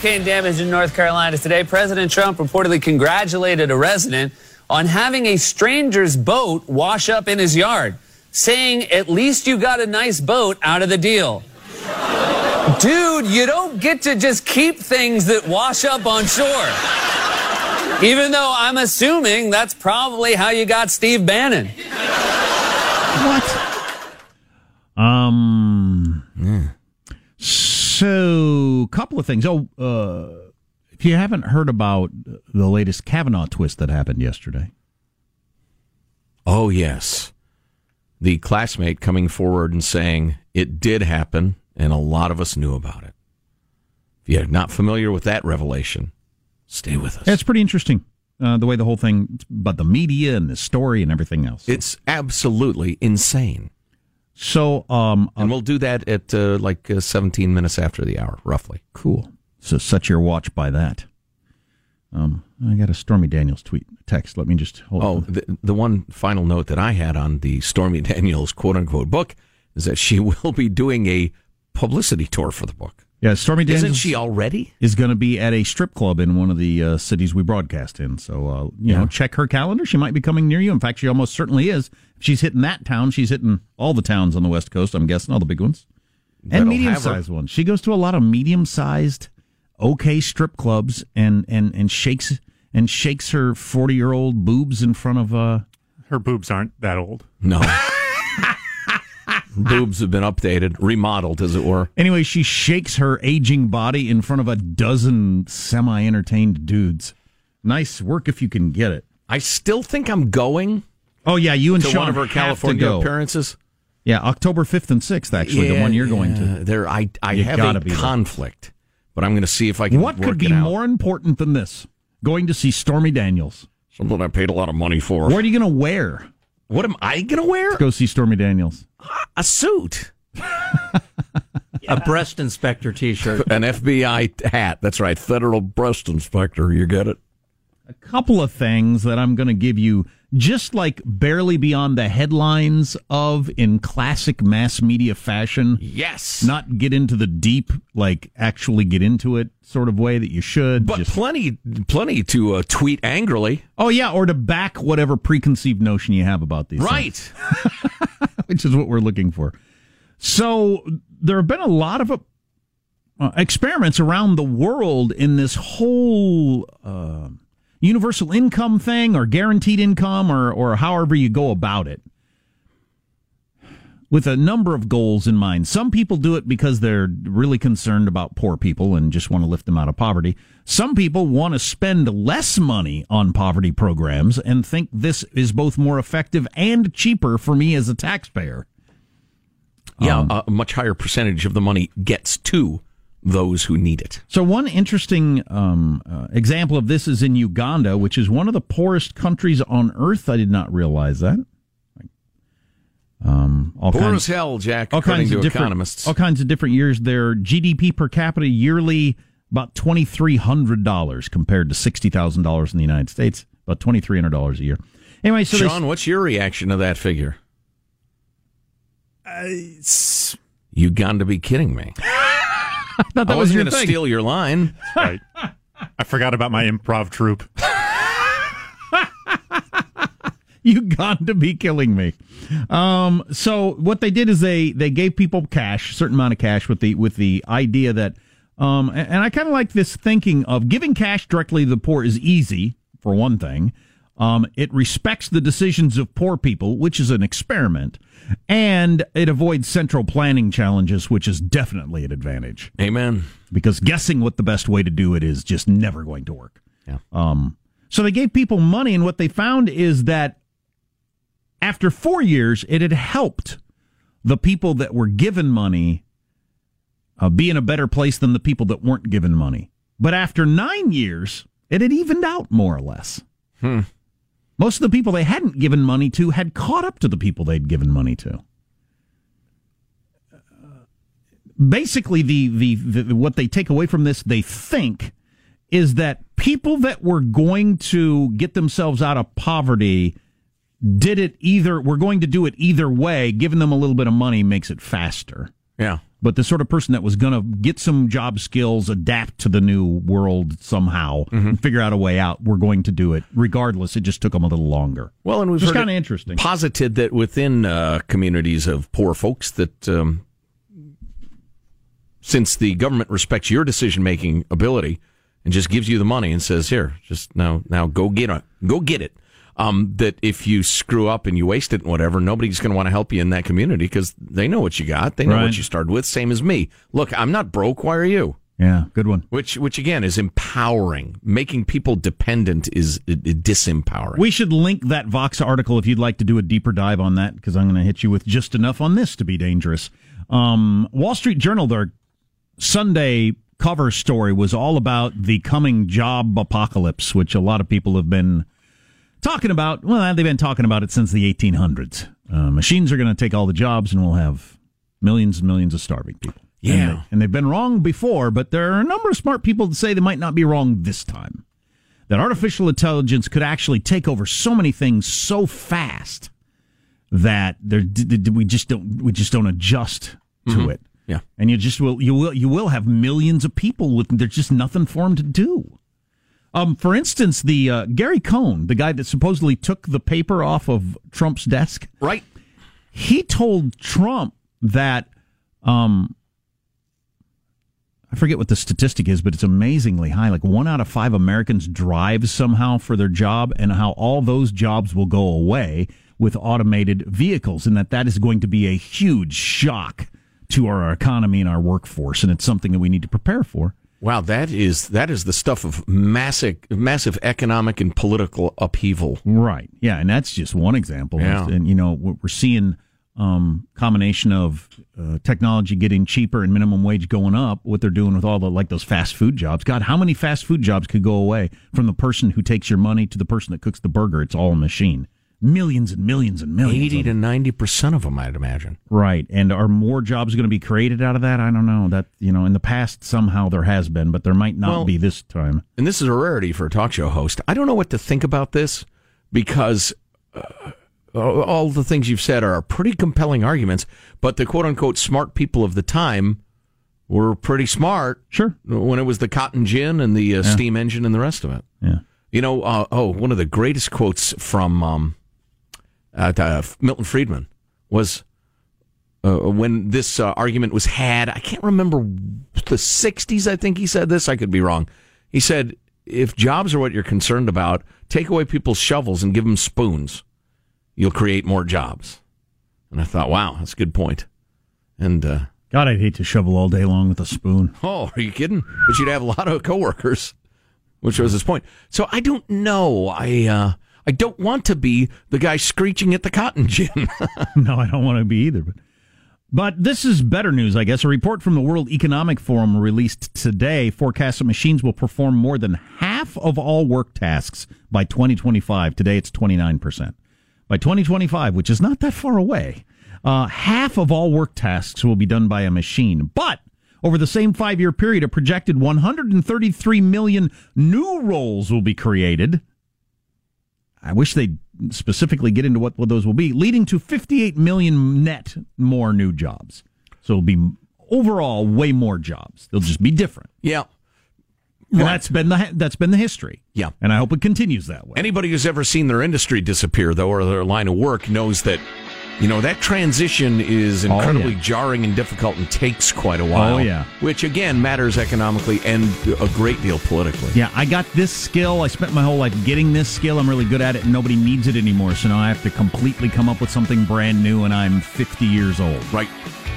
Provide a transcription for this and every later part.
Hurricane damage in North Carolina today, President Trump reportedly congratulated a resident on having a stranger's boat wash up in his yard, saying, At least you got a nice boat out of the deal. Dude, you don't get to just keep things that wash up on shore. Even though I'm assuming that's probably how you got Steve Bannon. What? Um. So, a couple of things. Oh, uh, if you haven't heard about the latest Kavanaugh twist that happened yesterday, Oh, yes. The classmate coming forward and saying it did happen, and a lot of us knew about it. If you're not familiar with that revelation, stay with us. That's pretty interesting. Uh, the way the whole thing, but the media and the story and everything else. It's absolutely insane. So, um, And we'll do that at uh, like uh, 17 minutes after the hour, roughly. cool. So, set your watch by that. Um, I got a Stormy Daniels tweet text. Let me just hold. Oh, on. the, the one final note that I had on the Stormy Daniels quote unquote book is that she will be doing a publicity tour for the book. Yeah, Stormy Daniels Isn't she already? is going to be at a strip club in one of the uh, cities we broadcast in. So, uh, you know, check her calendar. She might be coming near you. In fact, she almost certainly is. If she's hitting that town, she's hitting all the towns on the West Coast, I'm guessing, all the big ones. That'll and medium-sized ones. She goes to a lot of medium sized, okay strip clubs and, and, and shakes and shakes her 40 year old boobs in front of uh Her boobs aren't that old. No. Boobs have been updated, remodeled, as it were. Anyway, she shakes her aging body in front of a dozen semi entertained dudes. Nice work if you can get it. I still think I'm going Oh yeah, you and to Sean one of her California appearances. Yeah, October fifth and sixth. Actually, the one you're going to. There, I, I You have a be there. conflict, but I'm going to see if I can. What could be more important than this? Going to see Stormy Daniels. Something I paid a lot of money for. What are you going to wear? What am I going to wear? Go see Stormy Daniels. A suit, A breast inspector T-shirt. an FBI hat. That's right, federal breast inspector. You get it? A couple of things that I'm going to give you, just like barely beyond the headlines of in classic mass media fashion. Yes, Not get into the deep, like actually get into it sort of way that you should. but Just- plenty, plenty to uh, tweet angrily. oh yeah, or to back whatever preconceived notion you have about these. things. Right. which is what we're looking for. So there have been a lot of uh, experiments around the world in this whole uh, universal income thing, or guaranteed income, or or however you go about it. With a number of goals in mind. Some people do it because they're really concerned about poor people and just want to lift them out of poverty. Some people want to spend less money on poverty programs and think this is both more effective and cheaper for me as a taxpayer. Yeah, Um, a much higher percentage of the money gets to those who need it. So, one interesting um, uh, example of this is in Uganda, which is one of the poorest countries on earth. I did not realize that. Um, all Poor kinds, as hell, Jack, all according kinds to of different, economists. all kinds of different years. Their GDP per capita yearly about twenty three hundred dollars compared to sixty thousand dollars in the United States, about twenty three hundred dollars a year. Anyway, so they, Sean, what's your reaction to that figure? You got to be kidding me. I thought that I was wasn't your going to steal your line. Right. I forgot about my improv troupe. you got to be killing me. Um, so what they did is they they gave people cash, a certain amount of cash, with the with the idea that, um, and, and I kind of like this thinking of giving cash directly to the poor is easy for one thing. Um, it respects the decisions of poor people, which is an experiment, and it avoids central planning challenges, which is definitely an advantage Amen. because guessing what the best way to do it is just never going to work. Yeah. Um, so they gave people money, and what they found is that after four years, it had helped the people that were given money uh, be in a better place than the people that weren't given money. But after nine years, it had evened out more or less. Hmm. Most of the people they hadn't given money to had caught up to the people they'd given money to. basically the, the, the what they take away from this they think is that people that were going to get themselves out of poverty did it either were going to do it either way giving them a little bit of money makes it faster Yeah. but the sort of person that was going to get some job skills adapt to the new world somehow and figure out a way out we're going to do it regardless it just took them a little longer Well, and we've Just kinda interesting. Posited that within uh, communities of poor folks, that um, since the government respects your decision making ability and just gives you the money and says, "Here, just now, now go get it, go get it." Um, that if you screw up and you waste it and whatever, nobody's going to want to help you in that community because they know what you got, they know Right. what you started with. Same as me. Look, I'm not broke. Why are you? yeah good one Which, which again is empowering. Making people dependent is uh, disempowering. We should link that Vox article if you'd like to do a deeper dive on that, because I'm going to hit you with just enough on this to be dangerous. Um, Wall Street Journal, their Sunday cover story was all about the coming job apocalypse, which a lot of people have been talking about. Well, they've been talking about it since the 1800s. Uh, machines are going to take all the jobs, and we'll have millions and millions of starving people. Yeah. And, they, they've been wrong before, but there are a number of smart people that say they might not be wrong this time that artificial intelligence could actually take over so many things so fast that there d- d- we just don't we just don't adjust to it. Yeah. And you just will you will you will have millions of people with there's just nothing for them to do. Um, for instance, the uh, Gary Cohn, the guy that supposedly took the paper off of Trump's desk, right? he told Trump that um I forget what the statistic is, but it's amazingly high. Like one out of five Americans drives somehow for their job, and how all those jobs will go away with automated vehicles, and that that is going to be a huge shock to our economy and our workforce, and it's something that we need to prepare for. Wow, that is that is the stuff of massive massive economic and political upheaval. Right. Yeah, and that's just one example. Yeah. And you know, we're seeing um, combination of uh, technology getting cheaper and minimum wage going up. What they're doing with all the like those fast food jobs. God, how many fast food jobs could go away from the person who takes your money to the person that cooks the burger? It's all a machine. Millions and millions and millions. Eighty to ninety percent of them, I'd imagine. Right. And are more jobs going to be created out of that? I don't know. That you know, in the past somehow there has been, but there might not Well- be this time. and this is a rarity for a talk show host. I don't know what to think about this because uh, all the things you've said are pretty compelling arguments, but the quote unquote smart people of the time were pretty smart. Sure. When it was the cotton gin and the uh, steam engine and the rest of it. Yeah. You know, uh, oh, one of the greatest quotes from um, uh, uh, Milton Friedman was uh, when this uh, argument was had. I can't remember the 60s, I think he said this. I could be wrong. He said, if jobs are what you're concerned about, take away people's shovels and give them spoons. You'll create more jobs. And I thought, wow, that's a good point. And, uh, God, I'd hate to shovel all day long with a spoon. Oh, are you kidding? But you'd have a lot of coworkers, which was his point. So I don't know. I uh, I don't want to be the guy screeching at the cotton gin. no, I don't want to be either. But, but this is better news, I guess. A report from the World Economic Forum released today forecasts that machines will perform more than half of all work tasks by 2025. Today it's 29%. By 2025, which is not that far away, uh, half of all work tasks will be done by a machine. But over the same five year period, a projected 133 million new roles will be created. I wish they'd specifically get into what, what those will be, leading to 58 million net more new jobs. So it'll be overall way more jobs. They'll just be different. yeah. And that's been the that's been the history. Yeah. And I hope it continues that way. Anybody who's ever seen their industry disappear, though, or their line of work, knows that you know that transition is Oh, incredibly yeah. jarring and difficult and takes quite a while. Oh, yeah. Which again matters economically and a great deal politically. Yeah, I got this skill. I spent my whole life getting this skill. I'm really good at it, and nobody needs it anymore. So now I have to completely come up with something brand new, and I'm 50 years old. Right.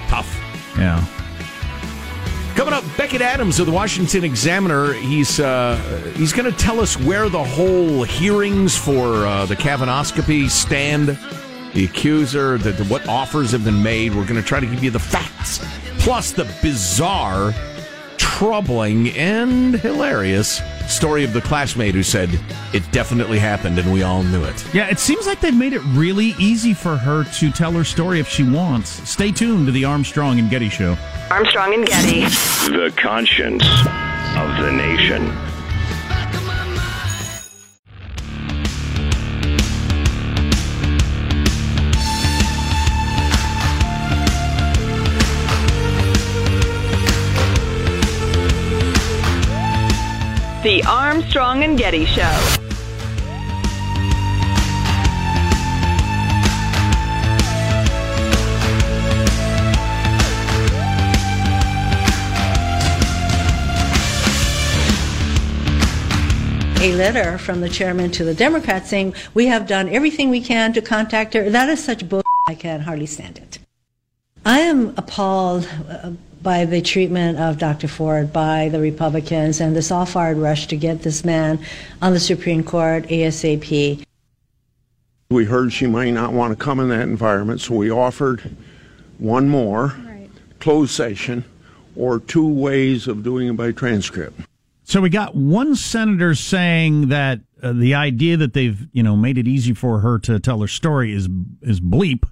Tough. Yeah. Coming up, Becket Adams of the Washington Examiner. He's uh, he's going to tell us where the whole hearings for uh, the Kavanoscopy stand, the accuser, the, the, what offers have been made. We're going to try to give you the facts, plus the bizarre, troubling, and hilarious story of the classmate who said it definitely happened and we all knew it. Yeah, it seems like they've made it really easy for her to tell her story if she wants. Stay tuned to the Armstrong and Getty Show. Armstrong and Getty. The conscience of the nation. The Armstrong and Getty Show. a letter from the chairman to the Democrats saying, We have done everything we can to contact her. That is such bull. I can hardly stand it. I am appalled uh, by the treatment of Dr. Ford by the Republicans and this all fired rush to get this man on the Supreme Court ASAP. We heard she might not want to come in that environment, so we offered one more closed session or two ways of doing it by transcript. So we got one senator saying that uh, the idea that they've you know made it easy for her to tell her story is is bleep,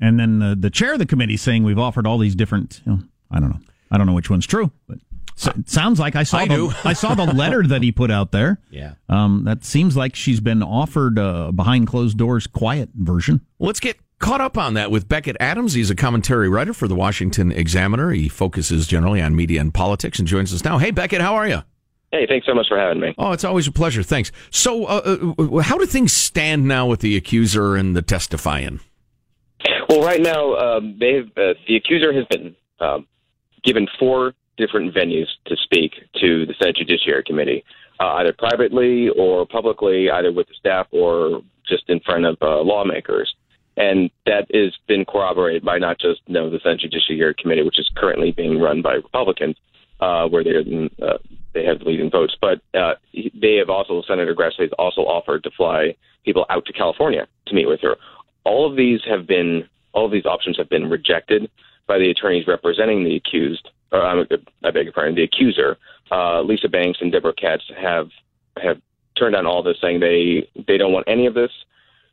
and then the, the chair of the committee saying we've offered all these different. You know, I don't know. I don't know which one's true, but so, it sounds like I saw I the do. I saw the letter that he put out there. Yeah. Um, that seems like she's been offered a behind closed doors quiet version. Let's get caught up on that with Becket Adams. He's a commentary writer for the Washington Examiner. He focuses generally on media and politics and joins us now. Hey, Becket, how are you? Hey, thanks so much for having me. Oh, it's always a pleasure. Thanks. So, uh, uh, how do things stand now with the accuser and the testifying? Well, right now, um, they've uh, the accuser has been um, given four different venues to speak to the Senate Judiciary Committee, uh, either privately or publicly, either with the staff or just in front of uh, lawmakers. And that has been corroborated by not just you know, the Senate Judiciary Committee, which is currently being run by Republicans, uh, where they uh, they have leading votes. But uh, they have also Senator Grassley has also offered to fly people out to California to meet with her. All of these have been all of these options have been rejected by the attorneys representing the accused. Or um, I beg your pardon, the accuser. Uh, Lisa Banks and Debra Katz have have turned down all this, saying they they don't want any of this.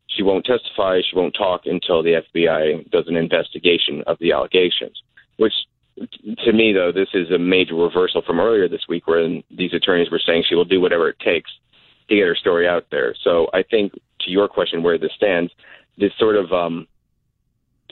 She won't testify. She won't talk until the FBI does an investigation of the allegations. Which, to me, though, this is a major reversal from earlier this week, where these attorneys were saying she will do whatever it takes to get her story out there. So I think, to your question, where this stands, this sort of um,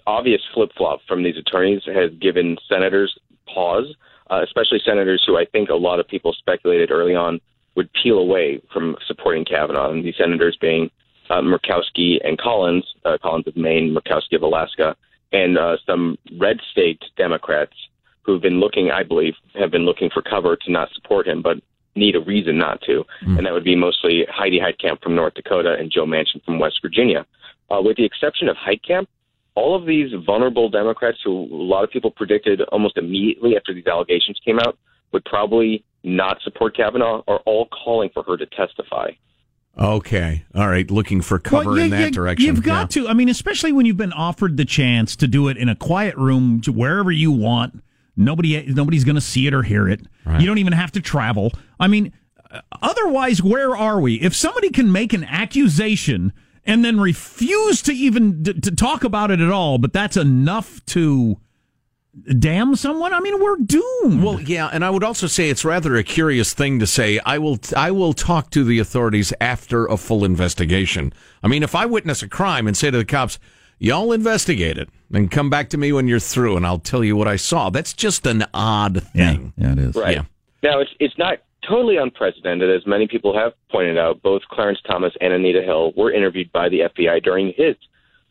obvious flip flop from these attorneys has given senators pause, uh, especially senators who I think a lot of people speculated early on would peel away from supporting Kavanaugh, and these senators being uh, Murkowski and Collins, uh, Collins of Maine, Murkowski of Alaska, and uh, some red state Democrats who've been looking, I believe, have been looking for cover to not support him, but need a reason not to. Mm. And that would be mostly Heidi Heitkamp from North Dakota and Joe Manchin from West Virginia. Uh, with the exception of Heitkamp, all of these vulnerable Democrats who a lot of people predicted almost immediately after these allegations came out would probably not support Kavanaugh are all calling for her to testify. Okay. All right. Looking for cover well, yeah, in that yeah, direction. You've got yeah. to. I mean, especially when you've been offered the chance to do it in a quiet room, wherever you want. Nobody, nobody's going to see it or hear it. Right. You don't even have to travel. I mean, otherwise, where are we? If somebody can make an accusation and then refuse to even d- to talk about it at all, but that's enough to damn someone? I mean, we're doomed. Well, yeah, and I would also say it's rather a curious thing to say. I will, I will talk to the authorities after a full investigation. I mean, if I witness a crime and say to the cops, "Y'all investigate it and come back to me when you're through, and I'll tell you what I saw," that's just an odd thing. Yeah, yeah it is. Right. Yeah. Now, it's it's not totally unprecedented, as many people have pointed out. Both Clarence Thomas and Anita Hill were interviewed by the FBI during his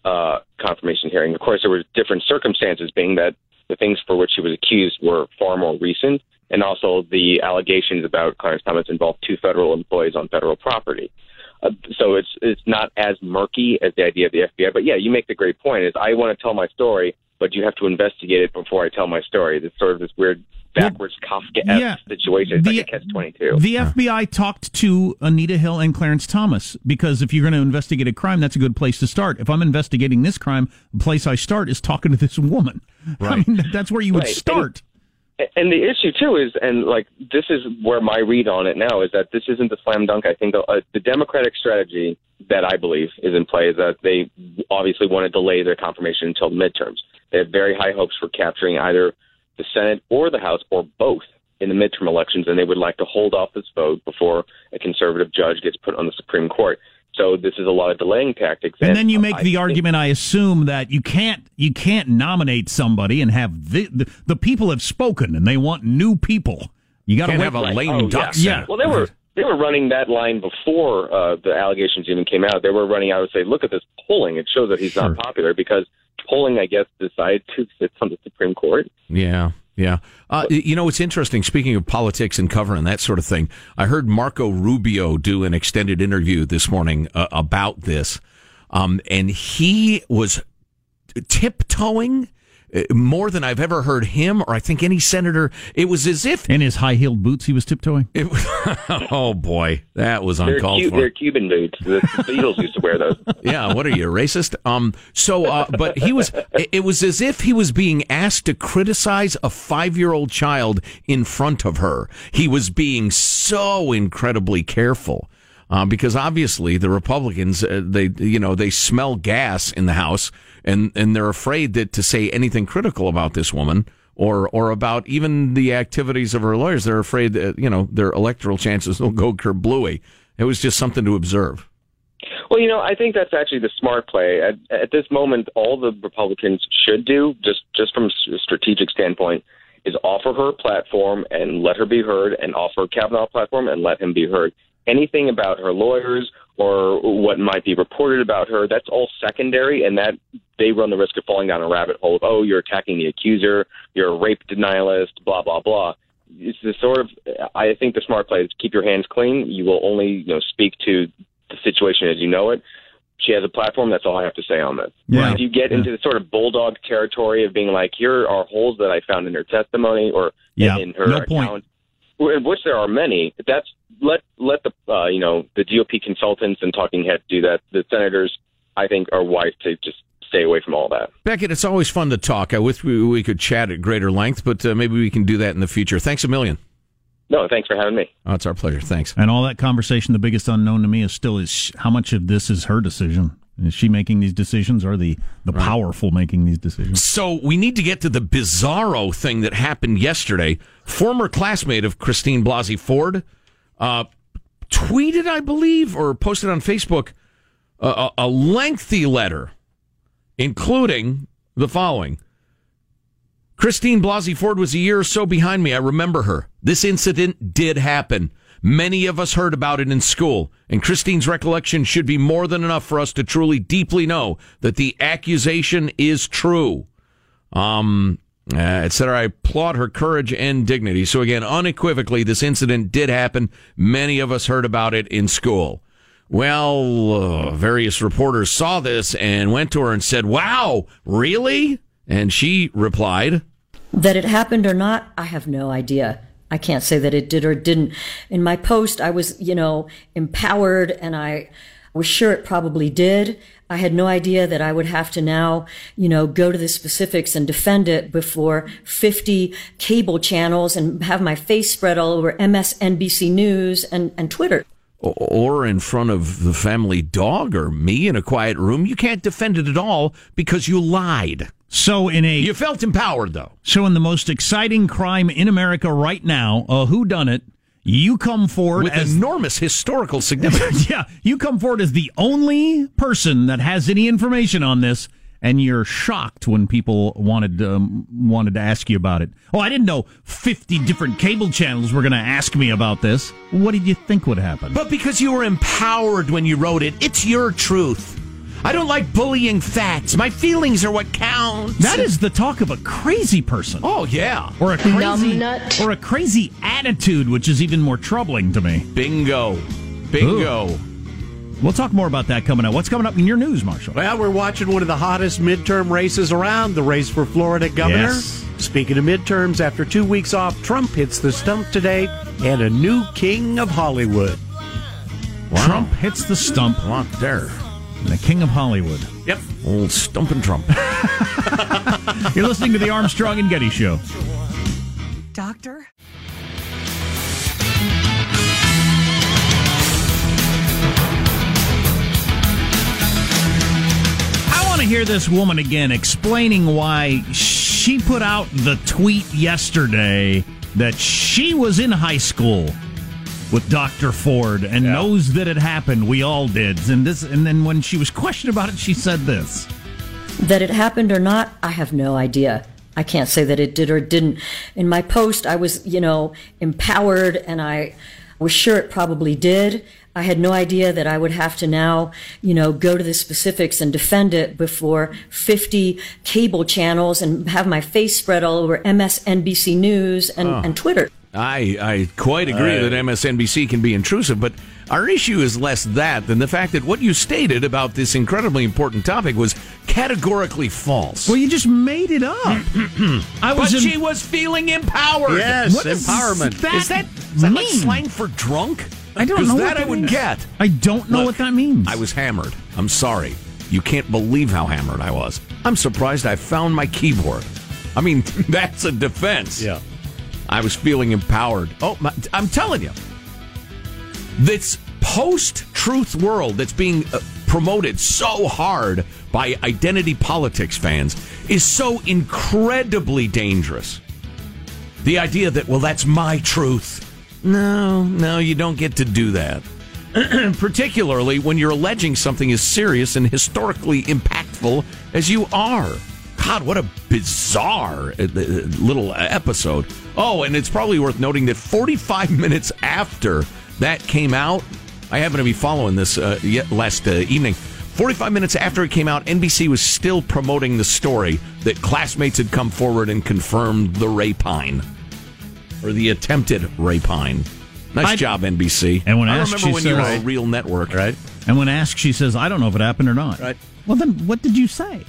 uh, confirmation hearing. Of course, there were different circumstances, being that the things for which he was accused were far more recent, and also the allegations about Clarence Thomas involved two federal employees on federal property. Uh, so it's it's not as murky as the idea of the FBI. But yeah, you make the great point. Is I want to tell my story, but you have to investigate it before I tell my story. It's sort of this weird backwards Kafka yeah, situation. It's the, like a catch twenty two. The FBI talked to Anita Hill and Clarence Thomas because if you're going to investigate a crime, that's a good place to start. If I'm investigating this crime, the place I start is talking to this woman. Right. I mean, that's where you would right. start. And, and the issue too is, and like this is where my read on it now is that this isn't a slam dunk. I think the, uh, the Democratic strategy that I believe is in play is that they obviously want to delay their confirmation until the midterms. They have very high hopes for capturing either the Senate or the House or both in the midterm elections, and they would like to hold off this vote before a conservative judge gets put on the Supreme Court. So this is a lot of delaying tactics. And, and then you make I the argument, I assume, that you can't you can't nominate somebody and have the the, the people have spoken and they want new people. You got to have a lame oh, duck. Yeah. yeah. Well, they were they were running that line before uh, the allegations even came out. They were running out and say, "Look at this polling; it shows that he's sure. not popular." Because polling, I guess, decided to sit on the Supreme Court. Yeah. Yeah. Uh, you know, it's interesting. Speaking of politics and covering that sort of thing, I heard Marco Rubio do an extended interview this morning uh, about this. Um, and he was tiptoeing more than I've ever heard him or I think any senator. It was as if in his high heeled boots he was tiptoeing. It, oh boy, that was uncalled they're for. They're Cuban boots. The Beatles used to wear those. Yeah, what are you racist? Um, so, uh, but he was. It was as if he was being asked to criticize a five year old child in front of her. He was being so incredibly careful. Uh, because obviously the Republicans, uh, they you know they smell gas in the House, and and they're afraid that to say anything critical about this woman or or about even the activities of her lawyers, they're afraid that you know their electoral chances will go kerblooey. It was just something to observe. Well, you know, I think that's actually the smart play. At, at this moment, all the Republicans should do, just just from a strategic standpoint, is offer her a platform and let her be heard, and offer Kavanaugh platform and let him be heard anything about her lawyers or what might be reported about her, that's all secondary, and that they run the risk of falling down a rabbit hole of, oh, you're attacking the accuser, you're a rape denialist, blah, blah, blah. It's the sort of, I think the smart play is keep your hands clean. You will only, you know, speak to the situation as you know it. she has a platform. That's all I have to say on this. Yeah. If you get into the sort of bulldog territory of being like, here are holes that I found in her testimony or Yeah, in her no account, point. W- which there are many. That's let let the uh, you know the GOP consultants and talking heads do that. The senators, I think, are wise to just stay away from all that. Becket, it's always fun to talk. I wish we, we could chat at greater length, but uh, maybe we can do that in the future. Thanks a million. No, thanks for having me. Oh, it's our pleasure. Thanks. And all that conversation, the biggest unknown to me is still is sh- how much of this is her decision. Is she making these decisions, or the the powerful making these decisions? So we need to get to the bizarro thing that happened yesterday. Former classmate of Christine Blasey Ford uh, tweeted, I believe, or posted on Facebook a, a a lengthy letter, including the following. Christine Blasey Ford was a year or so behind me. I remember her. This incident did happen. Many of us heard about it in school, and Christine's recollection should be more than enough for us to truly deeply know that the accusation is true. Um, uh, etc. I applaud her courage and dignity. So again, unequivocally, this incident did happen. Many of us heard about it in school. Well, uh, various reporters saw this and went to her and said, "Wow, really?" And she replied, That it happened or not, I have no idea. I can't say that it did or didn't. In my post, I was, you know, empowered and I was sure it probably did. I had no idea that I would have to now, you know, go to the specifics and defend it before 50 cable channels and have my face spread all over MSNBC News and, and Twitter. Or in front of the family dog or me in a quiet room. You can't defend it at all because you lied. So in a You felt empowered though. so in the most exciting crime in America right now, a who done it? You come forward With as enormous historical significance. yeah, you come forward as the only person that has any information on this, and you're shocked when people wanted um, wanted to ask you about it. Oh, I didn't know fifty different cable channels were going to ask me about this. What did you think would happen? But because you were empowered when you wrote it, it's your truth. I don't like bullying facts. My feelings are what counts. That is the talk of a crazy person. Oh yeah. Or a crazy nut, or a crazy attitude, which is even more troubling to me. Bingo. Bingo. We'll talk more about that coming up. What's coming up in your news, Marshall? Well, we're watching one of the hottest midterm races around, the race for Florida governor. Yes. Speaking of midterms, after two weeks off, Trump hits the stump today and a new king of Hollywood. Trump hits the stump. Lot there. And The king of Hollywood. Yep. Old stumping Trump. You're listening to the Armstrong and Getty Show. Doctor? To hear this woman again explaining why she put out the tweet yesterday that she was in high school with Dr. Ford and knows that it happened. We all did. And this and then when she was questioned about it, she said this. That it happened or not, I have no idea. I can't say that it did or didn't. In my post, I was, you know, empowered and I was sure it probably did. I had no idea that I would have to now, you know, go to the specifics and defend it before 50 cable channels and have my face spread all over MSNBC News and, Oh. and Twitter. I, I quite agree Uh, that MSNBC can be intrusive, but our issue is less that than the fact that what you stated about this incredibly important topic was categorically false. Well, you just made it up. I but was in- she was feeling empowered. Yes, What does empowerment. that Is that, is that like slang for drunk? I don't know what that I would means. get. I don't know Look, what that means. I was hammered. I'm sorry. You can't believe how hammered I was. I'm surprised I found my keyboard. I mean, that's a defense. Yeah. I was feeling empowered. Oh, my, I'm telling you, this post-truth world that's being uh, promoted so hard by identity politics fans is so incredibly dangerous. The idea that well, that's my truth. No, no, you don't get to do that. Particularly when you're alleging something as serious and historically impactful as you are. God, what a bizarre uh, uh, little episode. Oh, and it's probably worth noting that 45 minutes after that came out, I happen to be following this uh, yet last uh, evening. 45 minutes after it came out, NBC was still promoting the story that classmates had come forward and confirmed the rapine or the attempted rapine. Nice I- job, NBC. And when I asked, remember she when says, you were a real network, right? And when asked, she says, "I don't know if it happened or not." Right. Well, then what did you say?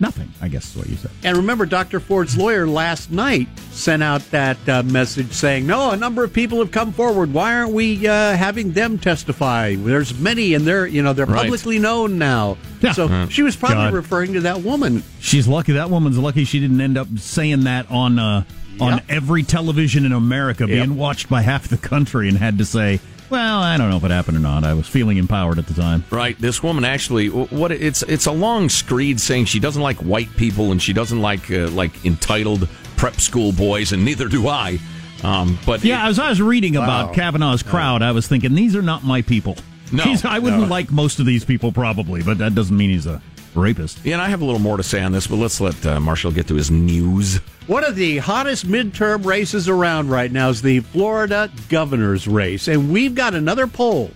Nothing. I guess is what you said. And remember, Dr. Ford's lawyer last night sent out that uh, message saying, "No, a number of people have come forward. Why aren't we uh, having them testify? There's many, and they're you know they're Right. publicly known now." Yeah. So Uh, she was probably God. referring to that woman. She's lucky. That woman's lucky she didn't end up saying that on uh, on Yep. every television in America, being Yep. watched by half the country, and had to say, "Well, I don't know if it happened or not. I was feeling empowered at the time." Right. This woman actually, what it's it's a long screed saying she doesn't like white people and she doesn't like uh, like entitled prep school boys, and neither do I. Um, but Yeah, as I was reading Wow. about Kavanaugh's crowd, I was thinking these are not my people. No, He's- I wouldn't no. like most of these people probably, but that doesn't mean he's a rapist. Yeah, and I have a little more to say on this, but let's let uh, Marshall get to his news. One of the hottest midterm races around right now is the Florida governor's race, and we've got another poll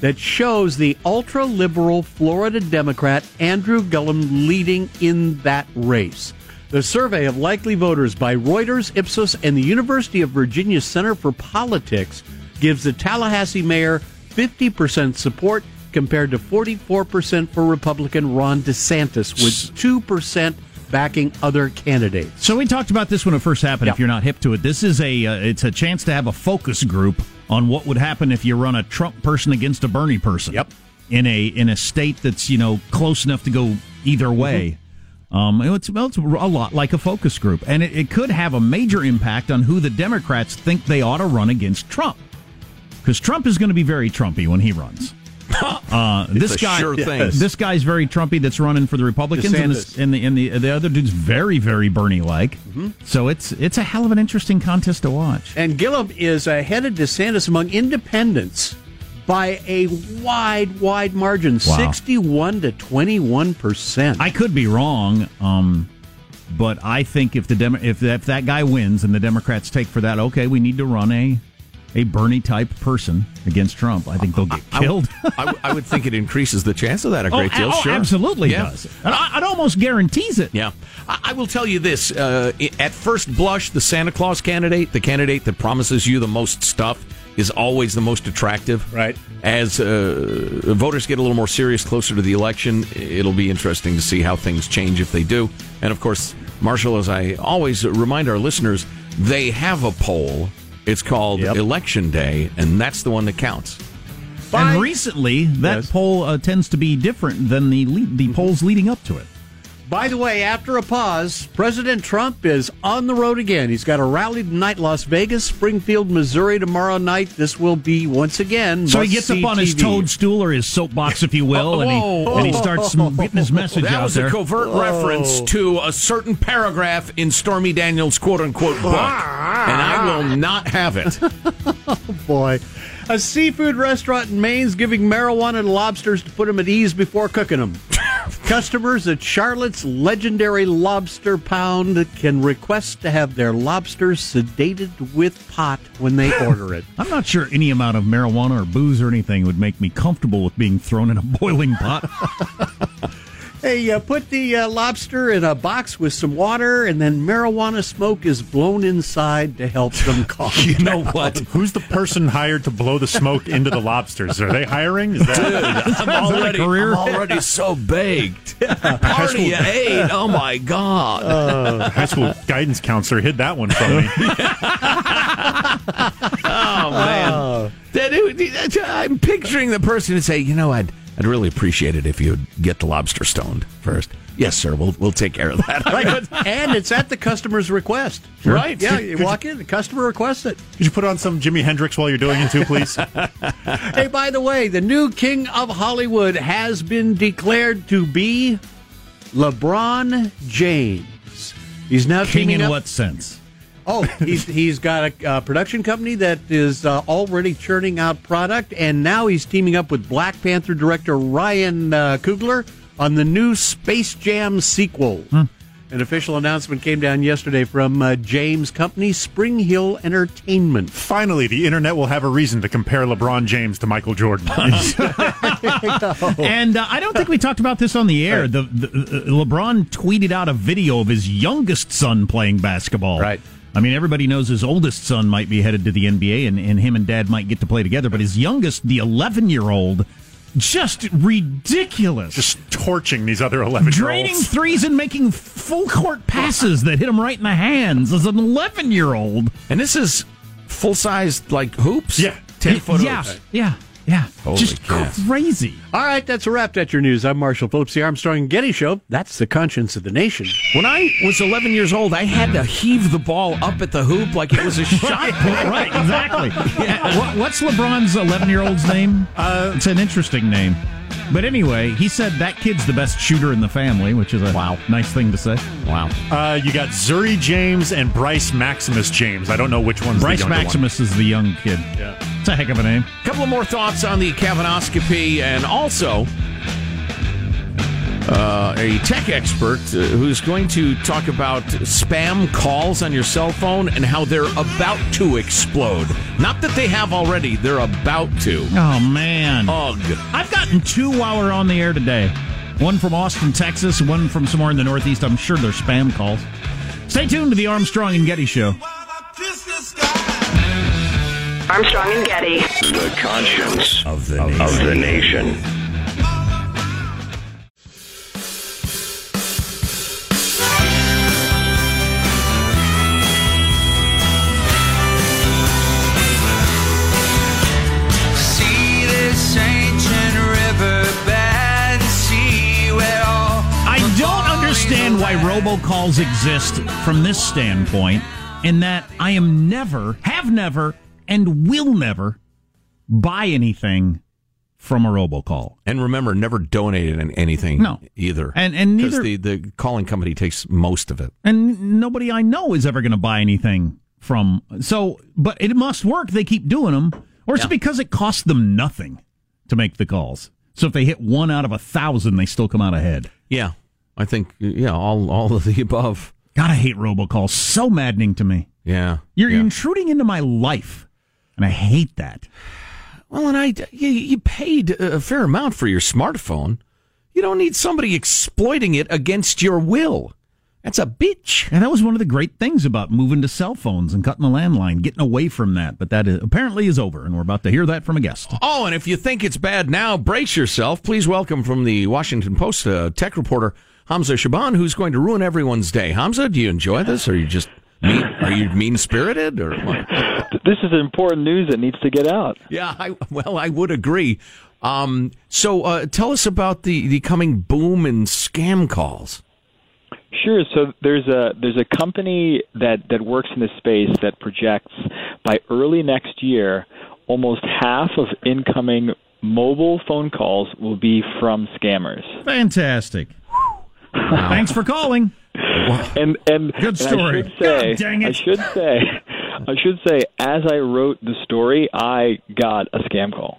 that shows the ultra liberal Florida Democrat Andrew Gillum leading in that race. The survey of likely voters by Reuters, Ipsos, and the University of Virginia Center for Politics gives the Tallahassee mayor 50% support compared to 44% for Republican Ron DeSantis, with 2% backing other candidates. So we talked about this when it first happened. Yeah. If you're not hip to it, this is a uh, it's a chance to have a focus group on what would happen if you run a Trump person against a Bernie person. Yep. In a in a state that's you know close enough to go either way. Um, it's, well, it's a lot like a focus group, and it, it could have a major impact on who the Democrats think they ought to run against Trump, because Trump is going to be very Trumpy when he runs. Uh, this guy, sure thing. this guy's very Trumpy. That's running for the Republicans, and, this, and the and the the other dude's very very Bernie like. So it's it's a hell of an interesting contest to watch. And Gillum is ahead of DeSantis among independents by a wide, wide margin, Wow. 61 to 21 percent. I could be wrong, um, but I think if the Demo- if if that guy wins and the Democrats take for that, okay, we need to run a a Bernie type person against Trump. I think they'll get killed. I, w- I would think it increases the chance of that a great oh, deal. oh, sure, absolutely Yeah. does. And I, it almost guarantees it. Yeah. I, I will tell you this. Uh, at first blush, the Santa Claus candidate, the candidate that promises you the most stuff, is always the most attractive. Right. As uh, voters get a little more serious closer to the election, it'll be interesting to see how things change if they do. And of course, Marshall, as I always remind our listeners, they have a poll. It's called Yep. Election Day, and that's the one that counts. Bye. And recently, that Yes. poll uh, tends to be different than the le- the polls leading up to it. By the way, after a pause, President Trump is on the road again. He's got a rally tonight, Las Vegas, Springfield, Missouri tomorrow night. This will be once again. So he gets up must-see on his toadstool or his soapbox, if you will, and he Whoa. and he starts getting his message That out was there. a covert reference to a certain paragraph in Stormy Daniels' quote unquote book. And I ah. will not have it. Oh, boy. A seafood restaurant in Maine's giving marijuana to lobsters to put them at ease before cooking them. Customers at Charlotte's legendary lobster pound can request to have their lobsters sedated with pot when they order it. I'm not sure any amount of marijuana or booze or anything would make me comfortable with being thrown in a boiling pot. Hey, uh, put the uh, lobster in a box with some water, and then marijuana smoke is blown inside to help them calm You know down. what? Who's the person hired to blow the smoke into the lobsters? Are they hiring? Is that I'm already, I'm already so baked. Party at eight. Oh my god. uh, high school guidance counselor hid that one from me? Oh man. That- I'm picturing the person and say, you know, I'd I'd really appreciate it if you'd get the lobster stoned first. Yes, sir. We'll we'll take care of that. Right. and it's at the customer's request. Right. Yeah, Could- you could walk in, the customer requests it. Could you put on some Jimi Hendrix while you're doing it too, please? Hey, by the way, the new king of Hollywood has been declared to be LeBron James. He's now King teaming in up. what sense? Oh, he's he's got a uh, production company that is uh, already churning out product, and now he's teaming up with Black Panther director Ryan uh, Coogler on the new Space Jam sequel. An official announcement came down yesterday from uh, James' company, SpringHill Entertainment. Finally, the internet will have a reason to compare LeBron James to Michael Jordan. And uh, I don't think we talked about this on the air. The, the uh, LeBron tweeted out a video of his youngest son playing basketball. Right. I mean, everybody knows his oldest son might be headed to the NBA, and, and him and dad might get to play together. But his youngest, the 11 year old, just ridiculous. Just torching these other 11 year Draining olds. threes and making full court passes that hit him right in the hands as an 11 year old. And this is full sized, like hoops? Yeah. 10 foot Yeah, hoops. yeah, yeah. Holy just cats. crazy. All right, that's a wrap. That's your news. I'm Marshall Phillips, the Armstrong and Getty Show. That's the conscience of the nation. When I was 11 years old, I had to heave the ball up at the hoop like it was a shot put. right, exactly. Yeah, what, what's LeBron's 11 year old's name? Uh, it's an interesting name. But anyway, he said that kid's the best shooter in the family, which is a wow. nice thing to say. Wow. Uh, you got Zuri James and Bryce Maximus James. I don't know which one's Bryce the younger Maximus is the young kid. Yeah. It's a heck of a name. couple of more thoughts on the Kavanoscopy and also uh, a tech expert uh, who's going to talk about spam calls on your cell phone and how they're about to explode. Not that they have already, they're about to. Oh, man. Ugh. I've gotten two while we're on the air today. One from Austin, Texas, one from somewhere in the Northeast. I'm sure they're spam calls. Stay tuned to the Armstrong and Getty Show. Armstrong and Getty. The conscience of the, of the nation. Robocalls exist from this standpoint, in that I am never, have never, and will never buy anything from a robocall. And remember, never donated in anything No. either. And- and neither- the, the calling company takes most of it. And nobody I know is ever going to buy anything from. So, but it must work. They keep doing them, or it's because it costs them nothing to make the calls. So if they hit one out of a thousand, they still come out ahead. Yeah. I think, yeah, all, all of the above. God, I hate robocalls. So maddening to me. Yeah. You're yeah. intruding into my life, and I hate that. Well, and I, you, you paid a fair amount for your smartphone. You don't need somebody exploiting it against your will. That's a bitch. And that was one of the great things about moving to cell phones and cutting the landline, getting away from that. But that is, apparently is over, and we're about to hear that from a guest. Oh, and if you think it's bad now, brace yourself. Please welcome from the Washington Post uh, tech reporter Hamza Shaban, who's going to ruin everyone's day. Hamza, do you enjoy this, or are you just mean, are you mean spirited, or what? This is important news that needs to get out. Yeah, I, well, I would agree. Um, so, uh, tell us about the, the coming boom in scam calls. Sure. So there's a there's a company that that works in this space that projects by early next year, almost half of incoming mobile phone calls will be from scammers. Fantastic. Thanks for calling. And and Good and story. I should say, God dang it. I should say, I should say, as I wrote the story, I got a scam call.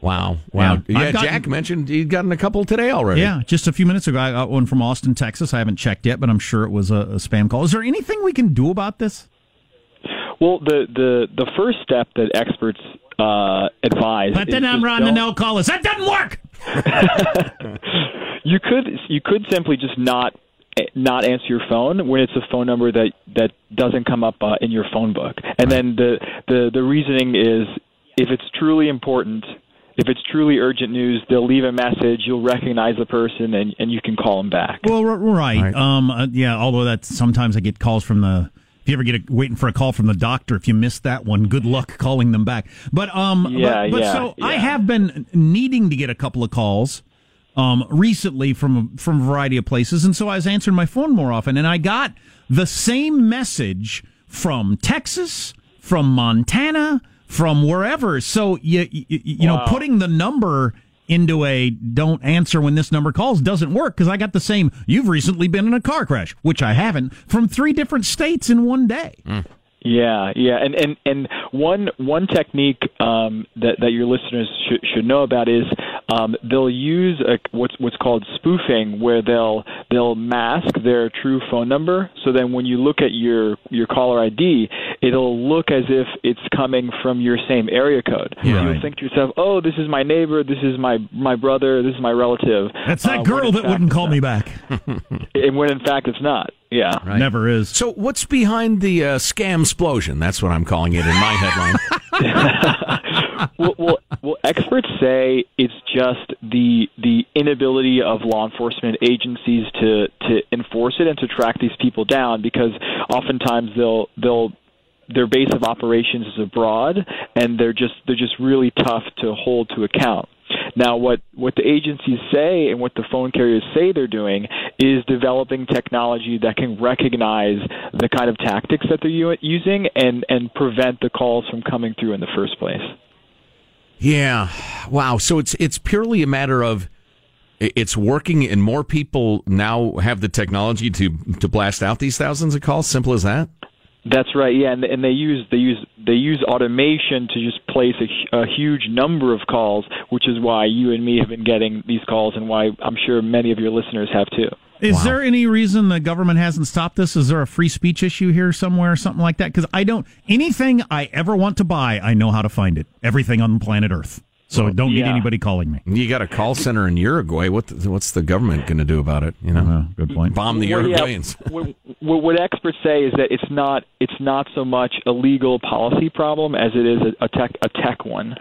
Wow. Wow. Yeah. Yeah, gotten- Jack mentioned he'd gotten a couple today already. Yeah, just a few minutes ago, I got one from Austin, Texas. I haven't checked yet, but I'm sure it was a, a spam call. Is there anything we can do about this? Well, the the the first step that experts uh, advise. But then I'm just on the don't- no callers. That doesn't work. you could you could simply just not not answer your phone when it's a phone number that that doesn't come up uh, in your phone book. And then the the the reasoning is if it's truly important, if it's truly urgent news, they'll leave a message. You'll recognize the person, and and you can call them back. Well, r- right. Um, uh, yeah. Although that sometimes I get calls from the. If you ever get a, waiting for a call from the doctor, if you missed that one, good luck calling them back. But um, Yeah, but, but yeah, so I have been needing to get a couple of calls um recently from from a variety of places, and so I was answering my phone more often, and I got the same message from Texas, from Montana, from wherever. So you you, you know, putting the number into a don't answer when this number calls doesn't work because I got the same. You've recently been in a car crash, which I haven't, from three different states in one day. Mm. Yeah, yeah, and and and one one technique um, that that your listeners should should know about is um, they'll use a, what's what's called spoofing, where they'll they'll mask their true phone number. So then when you look at your your caller ID, it'll look as if it's coming from your same area code. Yeah. You'll Right. think to yourself, "Oh, this is my neighbor. This is my my brother. This is my relative." That's that Uh, girl that wouldn't call not. me back. And when in fact it's not. Yeah. Never is. So, what's behind the uh, scam explosion? That's what I'm calling it in my headline. well, well, well, experts say it's just the the inability of law enforcement agencies to to enforce it and to track these people down because oftentimes they'll they'll their base of operations is abroad and they're just they're just really tough to hold to account. Now, what, what the agencies say and what the phone carriers say they're doing is developing technology that can recognize the kind of tactics that they're using and, and prevent the calls from coming through in the first place. Yeah. Wow. So it's it's purely a matter of it's working, and more people now have the technology to to blast out these thousands of calls. Simple as that. That's right. Yeah, and, and they use they use they use automation to just place a, a huge number of calls, which is why you and me have been getting these calls, and why I'm sure many of your listeners have too. Is there any reason the government hasn't stopped this? Is there a free speech issue here somewhere or something like that? Because I don't, anything I ever want to buy, I know how to find it. Everything on the planet Earth. So Well, don't need anybody calling me. You got a call center in Uruguay. What the, what's the government going to do about it? You know, uh-huh. good point. Bomb the Well, yeah, Uruguayans. what, what what experts say is that it's not it's not so much a legal policy problem as it is a, a tech a tech one.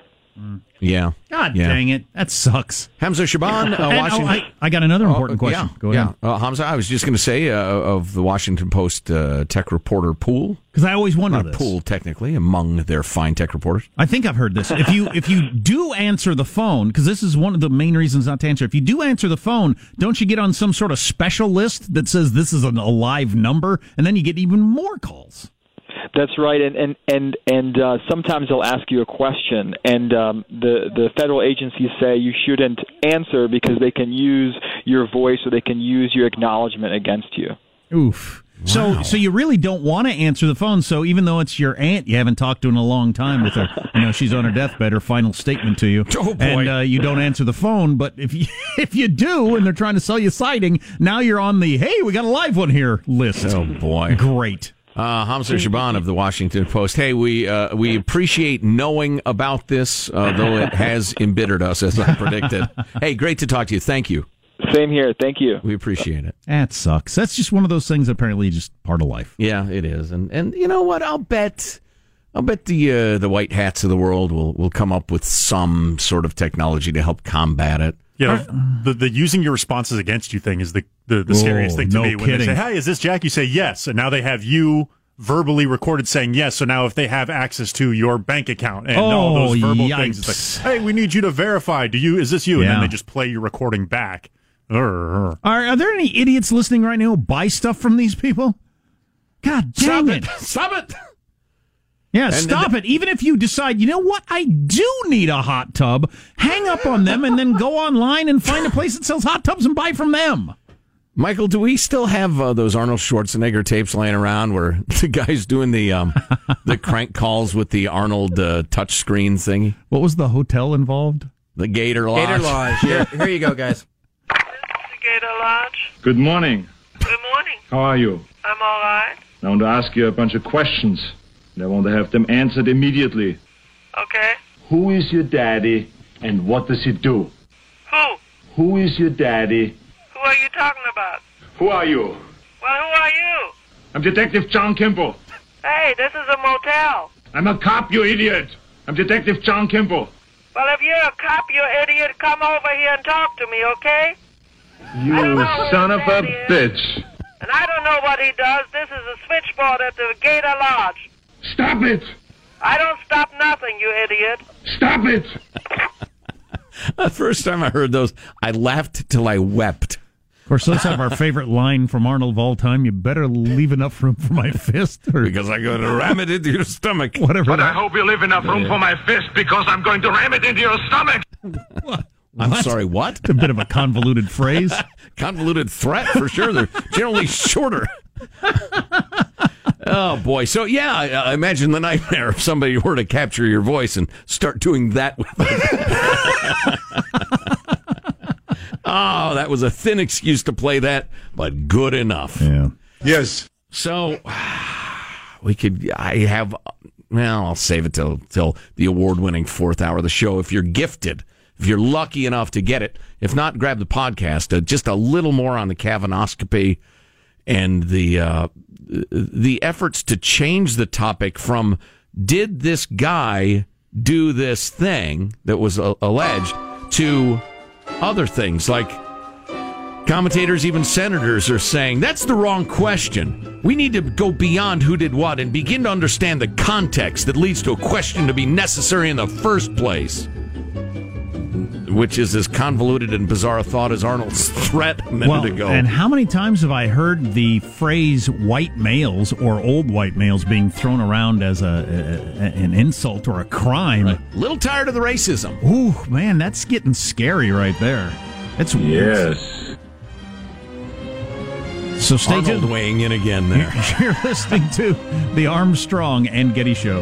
Yeah. God Yeah. dang it. That sucks. Hamza Shaban, uh, oh, Washington. I, I got another important Oh, question. Yeah, Go ahead. Yeah. Uh, Hamza, I was just going to say uh, of the Washington Post uh, tech reporter pool. Because I always wonder Not this. pool, technically, among their fine tech reporters. I think I've heard this. If you if you do answer the phone, because this is one of the main reasons not to answer. If you do answer the phone, don't you get on some sort of special list that says this is an, a live number, and then you get even more calls? That's right, and and and and uh, sometimes they'll ask you a question, and um, the the federal agencies say you shouldn't answer because they can use your voice or they can use your acknowledgement against you. Oof. So, so you really don't want to answer the phone. So, even though it's your aunt, you haven't talked to in a long time with her, you know, she's on her deathbed. Her final statement to you, Oh, boy. and uh, you don't answer the phone. But if you if you do, and they're trying to sell you siding, now you're on the hey, we got a live one here list. Oh boy, great. Uh, Hamza Shaban of the Washington Post. Hey, we uh, we appreciate knowing about this, uh, though it has embittered us as I predicted. hey, great to talk to you. Thank you. Same here. Thank you. We appreciate it. That sucks. That's just one of those things. Apparently, just part of life. Yeah, it is. And and you know what? I'll bet I'll bet the uh, the white hats of the world will will come up with some sort of technology to help combat it. Yeah, the, the using your responses against you thing is the, the, the scariest Oh, thing to no me. When they say, hey, is this Jack?" You say yes, and now they have you verbally recorded saying yes. So now, if they have access to your bank account and all Oh, those verbal yikes. things, it's like, "Hey, we need you to verify. Do you? Is this you?" And Yeah. then they just play your recording back. Are, are there any idiots listening right now who buy stuff from these people? God dang Stop it. it! Stop it! Yeah, And stop the- it. Even if you decide, you know what, I do need a hot tub, hang up on them and then go online and find a place that sells hot tubs and buy from them. Michael, do we still have uh, those Arnold Schwarzenegger tapes laying around where the guy's doing the um, the crank calls with the Arnold uh, touch screen thingy? What was the hotel involved? The Gator Lodge. Gator Lodge. Here, here you go, guys. The Gator Lodge. Good morning. Good morning. How are you? I'm all right. I want to ask you a bunch of questions, and I want to have them answered immediately. Okay. Who is your daddy, and what does he do? Who? Who is your daddy? Who are you talking about? Who are you? Well, who are you? I'm Detective John Kimball. Hey, this is a motel. I'm a cop, you idiot. I'm Detective John Kimball. Well, if you're a cop, you idiot, come over here and talk to me, okay? You I don't know son of a is. bitch. And I don't know what he does. This is a switchboard at the Gator Lodge. Stop it! I don't stop nothing, you idiot. Stop it! The first time I heard those, I laughed till I wept. Of course, let's have our favorite line from Arnold of all time. You better leave enough room for my fist. Or Because I'm going to ram it into your stomach. whatever. But I hope you leave enough room for my fist because I'm going to ram it into your stomach. I'm What? sorry, what? It's a bit of a convoluted phrase. Convoluted threat for sure. They're generally shorter. Oh boy! So yeah, I, I imagine the nightmare if somebody were to capture your voice and start doing that with it. Oh, that was a thin excuse to play that, but good enough. Yeah. Yes. So we could. I have. Well, I'll save it till till the award-winning fourth hour of the show. If you're gifted, if you're lucky enough to get it, if not, grab the podcast. Uh, just a little more on the Kavanoscopy and the uh, the efforts to change the topic from "Did this guy do this thing that was alleged?" to other things like Commentators, even senators, are saying that's the wrong question. We need to go beyond who did what and begin to understand the context that leads to a question to be necessary in the first place. Which is as convoluted and bizarre a thought as Arnold's threat a minute well, ago. And how many times have I heard the phrase white males or old white males being thrown around as a, a an insult or a crime? A little tired of the racism. Ooh, man, that's getting scary right there. That's Yes. So stay Arnold tuned. weighing in again there. You're listening to the Armstrong and Getty Show.